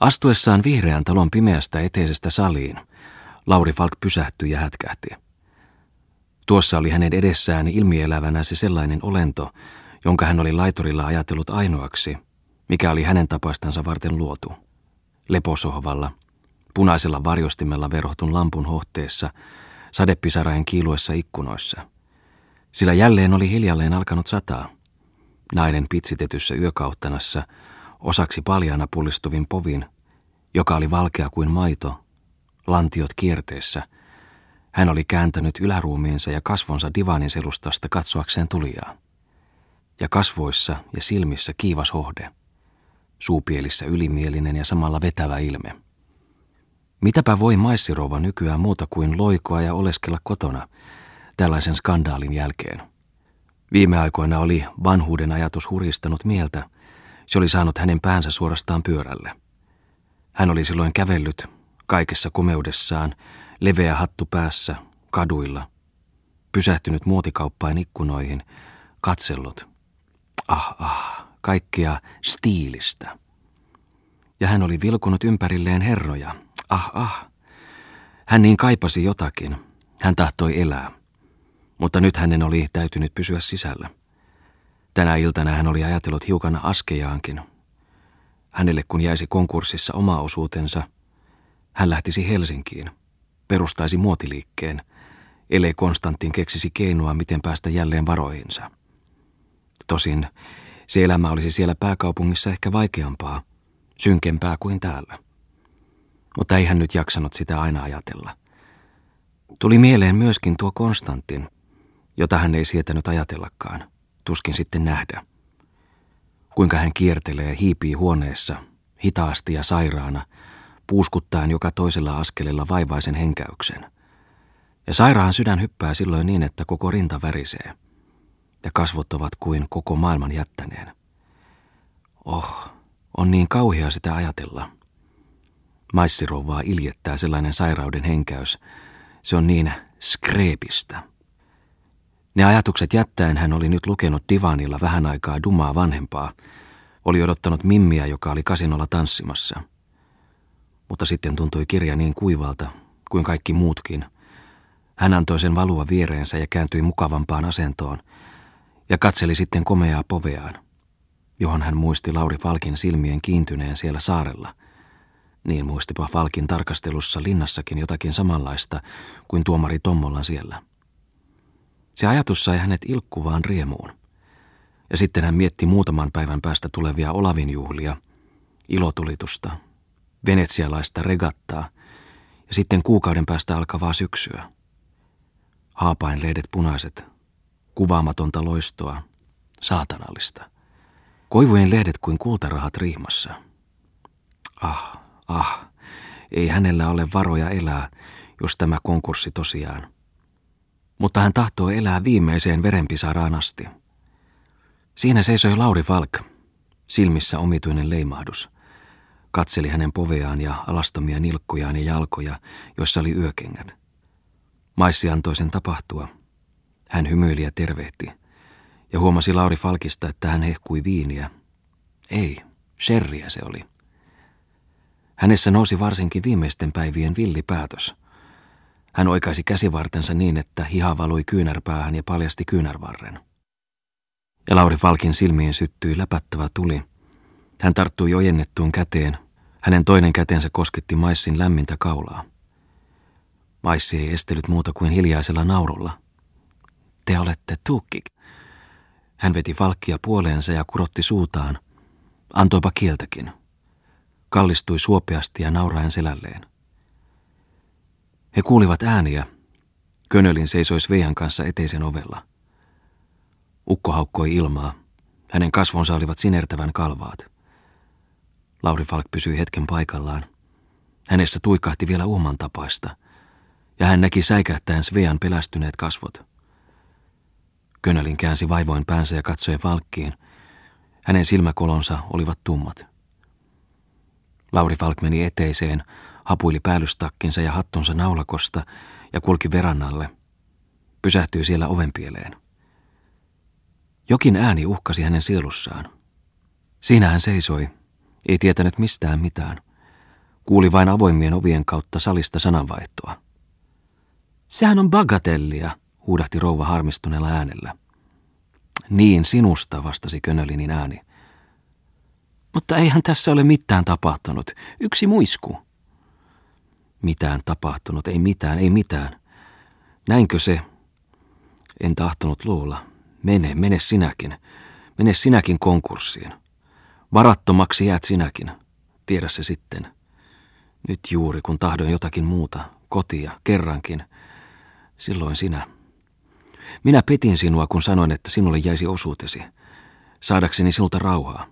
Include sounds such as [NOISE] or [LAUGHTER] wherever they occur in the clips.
Astuessaan vihreän talon pimeästä eteisestä saliin, Lauri Falk pysähtyi ja hätkähti. Tuossa oli hänen edessään ilmielävänä se sellainen olento, jonka hän oli laiturilla ajatellut ainoaksi, mikä oli hänen tapaistansa varten luotu. Leposohvalla, punaisella varjostimella verhohtun lampun hohteessa, sadepisarain kiiluessa ikkunoissa. Sillä jälleen oli hiljalleen alkanut sataa. Nainen pitsitetyssä yökauttanassa, osaksi paljana pullistuvin povin, joka oli valkea kuin maito, lantiot kierteessä. Hän oli kääntänyt yläruumiinsa ja kasvonsa divanin selustasta katsoakseen tulijaa. Ja kasvoissa ja silmissä kiivas hohde. Suupielissä ylimielinen ja samalla vetävä ilme. Mitäpä voi maissirouva nykyään muuta kuin loikoa ja oleskella kotona tällaisen skandaalin jälkeen? Viime aikoina oli vanhuuden ajatus huristanut mieltä. Se oli saanut hänen päänsä suorastaan pyörälle. Hän oli silloin kävellyt kaikessa komeudessaan, leveä hattu päässä, kaduilla, pysähtynyt muotikauppaan ikkunoihin, katsellut. Ah, ah, kaikkea stiilistä. Ja hän oli vilkunut ympärilleen herroja. Ah, ah. Hän niin kaipasi jotakin. Hän tahtoi elää. Mutta nyt hänen oli täytynyt pysyä sisällä. Tänä iltana hän oli ajatellut hiukan askejaankin. Hänelle kun jäisi konkurssissa oma osuutensa – hän lähtisi Helsinkiin, perustaisi muotiliikkeen, ellei Konstantin keksisi keinoa, miten päästä jälleen varoihinsa. Tosin se elämä olisi siellä pääkaupungissa ehkä vaikeampaa, synkempää kuin täällä. Mutta ei hän nyt jaksanut sitä aina ajatella. Tuli mieleen myöskin tuo Konstantin, jota hän ei sietänyt ajatellakaan, tuskin sitten nähdä. Kuinka hän kiertelee, hiipii huoneessa, hitaasti ja sairaana – puuskuttaen joka toisella askelella vaivaisen henkäyksen. Ja sairaan sydän hyppää silloin niin, että koko rinta värisee. Ja kasvot ovat kuin koko maailman jättäneen. Oh, on niin kauhea sitä ajatella. Maissirouvaa iljettää sellainen sairauden henkäys. Se on niin skreepistä. Ne ajatukset jättäen hän oli nyt lukenut divanilla vähän aikaa dumaa vanhempaa. Oli odottanut Mimmiä, joka oli kasinolla tanssimassa – mutta sitten tuntui kirja niin kuivalta kuin kaikki muutkin. Hän antoi sen valua viereensä ja kääntyi mukavampaan asentoon ja katseli sitten komeaa poveaan, johon hän muisti Lauri Falkin silmien kiintyneen siellä saarella. Niin muistipa Falkin tarkastelussa linnassakin jotakin samanlaista kuin tuomari Tommolan siellä. Se ajatus sai hänet ilkkuvaan riemuun. Ja sitten hän mietti muutaman päivän päästä tulevia Olavinjuhlia, ilotulitusta, venetsialaista regattaa ja sitten kuukauden päästä alkavaa syksyä. Haapain lehdet punaiset, kuvaamatonta loistoa, saatanallista. Koivujen lehdet kuin kultarahat rihmassa. Ah, ah, ei hänellä ole varoja elää, jos tämä konkurssi tosiaan. Mutta hän tahtoo elää viimeiseen verenpisaraan asti. Siinä seisoi Lauri Falk, silmissä omituinen leimahdus – katseli hänen poveaan ja alastomia nilkkujaan ja jalkoja, joissa oli yökengät. Maissi antoi sen tapahtua. Hän hymyili ja tervehti, ja huomasi Lauri Falkista, että hän hehkui viiniä. Ei, sherriä se oli. Hänessä nousi varsinkin viimeisten päivien villipäätös. Hän oikaisi käsivartensa niin, että hiha valui kyynärpäähän ja paljasti kyynärvarren. Ja Lauri Falkin silmiin syttyi läpättävä tuli – hän tarttui ojennettuun käteen. Hänen toinen kätensä kosketti Maissin lämmintä kaulaa. Maissi ei estellyt muuta kuin hiljaisella naurulla. Te olette tukki. Hän veti valkkia puoleensa ja kurotti suutaan. Antoipa kieltäkin. Kallistui suopeasti ja nauraen selälleen. He kuulivat ääniä. Könölin seisoi Sveijan kanssa eteisen ovella. Ukko haukkoi ilmaa. Hänen kasvonsa olivat sinertävän kalvaat. Lauri Falk pysyi hetken paikallaan. Hänessä tuikahti vielä uuman tapaista, ja hän näki säikähtäen Svean pelästyneet kasvot. Könölin käänsi vaivoin päänsä ja katsoi Falkkiin. Hänen silmäkolonsa olivat tummat. Lauri Falk meni eteiseen, hapuili päällystakkinsa ja hattunsa naulakosta ja kulki verannalle. Pysähtyi siellä ovenpieleen. Jokin ääni uhkasi hänen sielussaan. Siinä hän seisoi, ei tietänyt mistään mitään. Kuuli vain avoimien ovien kautta salista sananvaihtoa. Sehän on bagatellia, huudahti rouva harmistuneella äänellä. Niin, sinusta, vastasi Könölinin ääni. Mutta eihän tässä ole mitään tapahtunut. Yksi muisku. Mitään tapahtunut, ei mitään, ei mitään. Näinkö se? En tahtonut luulla. Mene, mene sinäkin. Mene sinäkin konkurssiin. Varattomaksi jäät sinäkin. Tiedä se sitten. Nyt juuri kun tahdon jotakin muuta, kotia, kerrankin, silloin sinä. Minä petin sinua, kun sanoin, että sinulle jäisi osuutesi, saadakseni sinulta rauhaa.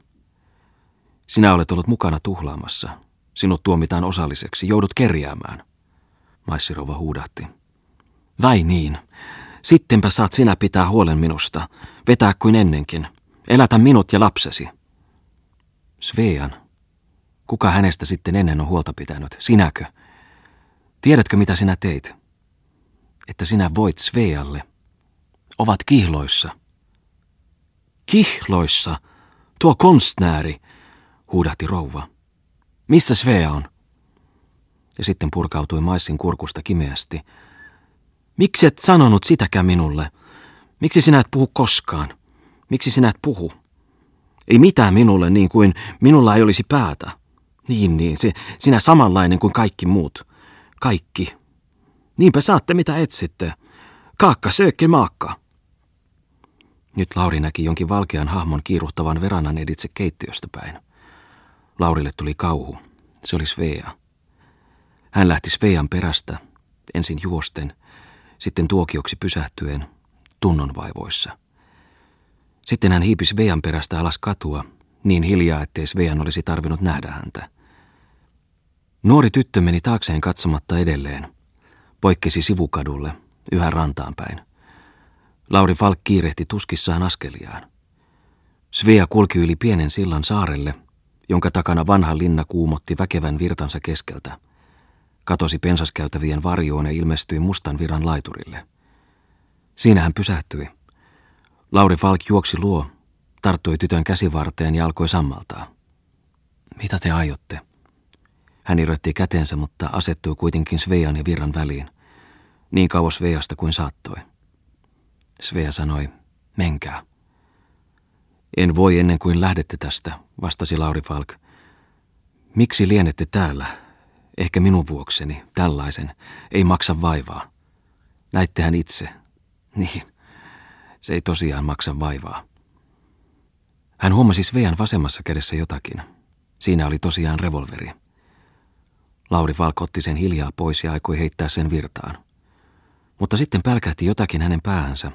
Sinä olet ollut mukana tuhlaamassa. Sinut tuomitaan osalliseksi, joudut kerjäämään. Maissirova huudahti. Vai niin. Sittenpä saat sinä pitää huolen minusta, vetää kuin ennenkin. Elätä minut ja lapsesi. Svean. Kuka hänestä sitten ennen on huolta pitänyt? Sinäkö? Tiedätkö, mitä sinä teit? Että sinä voit Svealle. Ovat kihloissa. Kihloissa? Tuo konstnääri, huudahti rouva. Missä Svea on? Ja sitten purkautui maissin kurkusta kimeästi. Miksi et sanonut sitäkään minulle? Miksi sinä et puhu koskaan? Miksi sinä et puhu? Ei mitään minulle niin kuin minulla ei olisi päätä. Niin, niin, se, sinä samanlainen kuin kaikki muut. Kaikki. Niinpä saatte mitä etsitte. Kaakka söökki maakka. Nyt Lauri näki jonkin valkean hahmon kiiruhtavan verannan editse keittiöstä päin. Laurille tuli kauhu. Se oli Svea. Hän lähti Svean perästä, ensin juosten, sitten tuokioksi pysähtyen, tunnonvaivoissa. Sitten hän hiipisi Svean perästä alas katua, niin hiljaa, ettei Svean olisi tarvinnut nähdä häntä. Nuori tyttö meni taakseen katsomatta edelleen. Poikkesi sivukadulle, yhä rantaan päin. Lauri Falk kiirehti tuskissaan askeliaan. Svea kulki yli pienen sillan saarelle, jonka takana vanha linna kuumotti väkevän virtansa keskeltä. Katosi pensaskäytävien varjoon ja ilmestyi mustan viran laiturille. Siinä hän pysähtyi. Lauri Falk juoksi luo, tarttui tytön käsivarteen ja alkoi sammaltaa. Mitä te aiotte? Hän irrotti kätensä, mutta asettui kuitenkin Svean ja virran väliin. Niin kauas Sveasta kuin saattoi. Svea sanoi, menkää. En voi ennen kuin lähdette tästä, vastasi Lauri Falk. Miksi lienette täällä? Ehkä minun vuokseni, tällaisen, ei maksa vaivaa. Näittehän itse. [LAUGHS] Niin, se ei tosiaan maksa vaivaa. Hän huomasi Svean vasemmassa kädessä jotakin. Siinä oli tosiaan revolveri. Lauri Falk otti sen hiljaa pois ja aikoi heittää sen virtaan. Mutta sitten pälkähti jotakin hänen päänsä.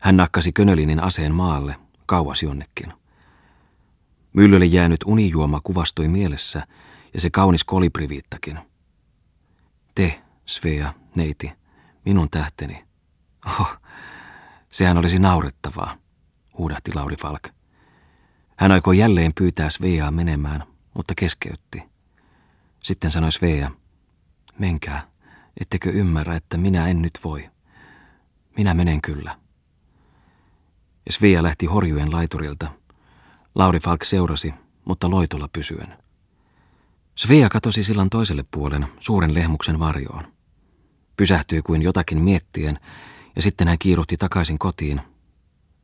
Hän nakkasi Könölinin aseen maalle, kauas jonnekin. Myllylle jäänyt unijuoma kuvastui mielessä ja se kaunis kolibriviittakin. Te, Svea, neiti, minun tähteni. Oh, sehän olisi naurettavaa, huudahti Lauri Falk. Hän aikoi jälleen pyytää Sveaa menemään, mutta keskeytti. Sitten sanoi Svea, menkää, ettekö ymmärrä, että minä en nyt voi. Minä menen kyllä. Svea lähti horjujen laiturilta. Lauri Falk seurasi, mutta loitolla pysyen. Svea katosi sillan toiselle puolen, suuren lehmuksen varjoon. Pysähtyi kuin jotakin miettien, ja sitten hän kiiruhti takaisin kotiin,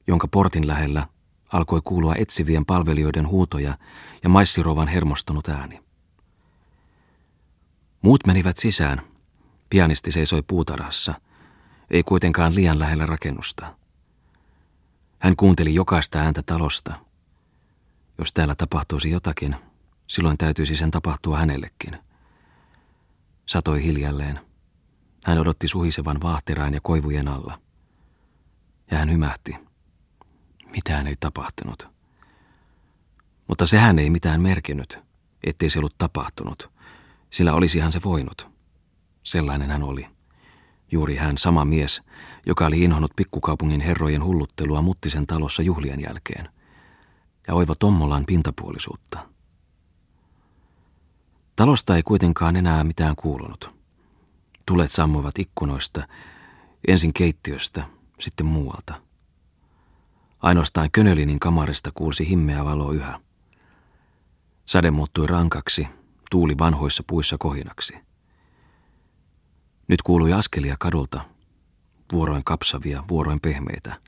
jonka portin lähellä alkoi kuulua etsivien palvelijoiden huutoja ja maissirovan hermostunut ääni. Muut menivät sisään. Pianisti seisoi puutarhassa, ei kuitenkaan liian lähellä rakennusta. Hän kuunteli jokaista ääntä talosta. Jos täällä tapahtuisi jotakin, silloin täytyisi sen tapahtua hänellekin. Satoi hiljalleen. Hän odotti suhisevan vaahteraan ja koivujen alla. Ja hän hymähti. Mitään ei tapahtunut. Mutta sehän ei mitään merkinnyt, ettei se ollut tapahtunut, sillä olisihan se voinut. Sellainen hän oli. Juuri hän sama mies, joka oli inhonnut pikkukaupungin herrojen hulluttelua Muttisen talossa juhlien jälkeen. Ja oiva Tommolan pintapuolisuutta. Talosta ei kuitenkaan enää mitään kuulunut. Tulet sammuivat ikkunoista, ensin keittiöstä, sitten muualta. Ainoastaan Könölinin kamarista kuulsi himmeä valo yhä. Sade muuttui rankaksi, tuuli vanhoissa puissa kohinaksi. Nyt kuului askelia kadulta, vuoroin kapsavia, vuoroin pehmeitä.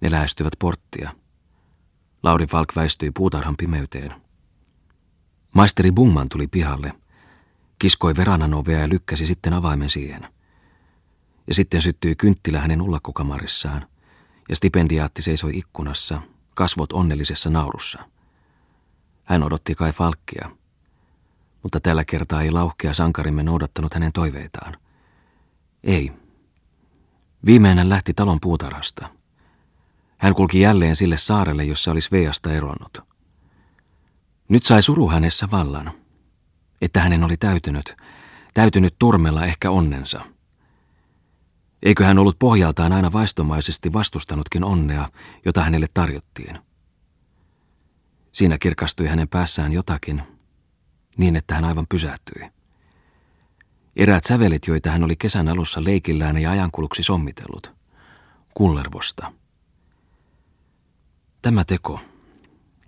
Ne lähestyvät porttia. Lauri Falk väistyi puutarhan pimeyteen. Maisteri Bungman tuli pihalle, kiskoi veranan ovea ja lykkäsi sitten avaimen siihen. Ja sitten syttyi kynttilä hänen ullakkokamarissaan, ja stipendiaatti seisoi ikkunassa, kasvot onnellisessa naurussa. Hän odotti kai Falkkia, mutta tällä kertaa ei lauhkea sankarimme noudattanut hänen toiveitaan. Ei. Viimeinen lähti talon puutarhasta. Hän kulki jälleen sille saarelle, jossa olisi Veasta eronnut. Nyt sai suru hänessä vallan, että hänen oli täytynyt, täytynyt turmella ehkä onnensa. Eikö hän ollut pohjaltaan aina vaistomaisesti vastustanutkin onnea, jota hänelle tarjottiin? Siinä kirkastui hänen päässään jotakin, niin että hän aivan pysähtyi. Eräät sävelet, joita hän oli kesän alussa leikillään ja ajankuluksi sommitellut. Kullervosta. Tämä teko.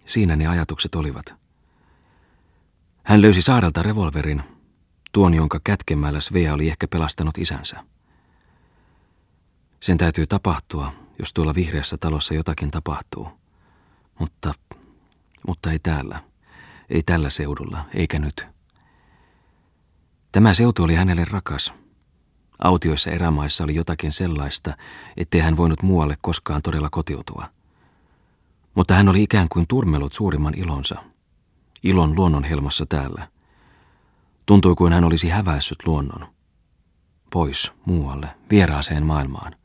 Siinä ne ajatukset olivat. Hän löysi saarelta revolverin, tuon jonka kätkemällä Svea oli ehkä pelastanut isänsä. Sen täytyy tapahtua, jos tuolla vihreässä talossa jotakin tapahtuu. Mutta, mutta ei täällä. Ei tällä seudulla, eikä nyt. Tämä seutu oli hänelle rakas. Autioissa erämaissa oli jotakin sellaista, ettei hän voinut muualle koskaan todella kotiutua. Mutta hän oli ikään kuin turmellut suurimman ilonsa. Ilon luonnonhelmassa täällä. Tuntui kuin hän olisi häväissyt luonnon. Pois, muualle, vieraaseen maailmaan.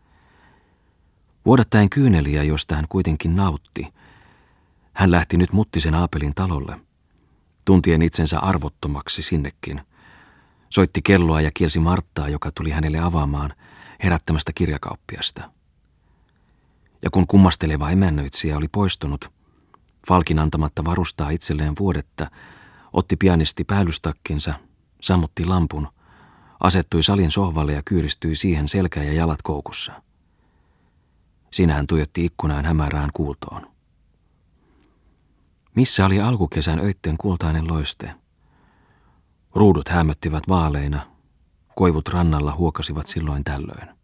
Vuodattaen kyyneliä, josta hän kuitenkin nautti. Hän lähti nyt muttisen Aapelin talolle, tuntien itsensä arvottomaksi sinnekin. Soitti kelloa ja kielsi Marttaa, joka tuli hänelle avaamaan herättämästä kirjakauppiasta. Ja kun kummasteleva emännöitsijä oli poistunut, Falkin antamatta varustaa itselleen vuodetta, otti pianisti päällystakkinsa, sammutti lampun, asettui salin sohvalle ja kyyristyi siihen selkä ja jalat koukussa. Siinä hän tuijotti ikkunaan hämärään kuultoon. Missä oli alkukesän öitten kultainen loiste? Ruudut hämöttivät vaaleina, koivut rannalla huokasivat silloin tällöin.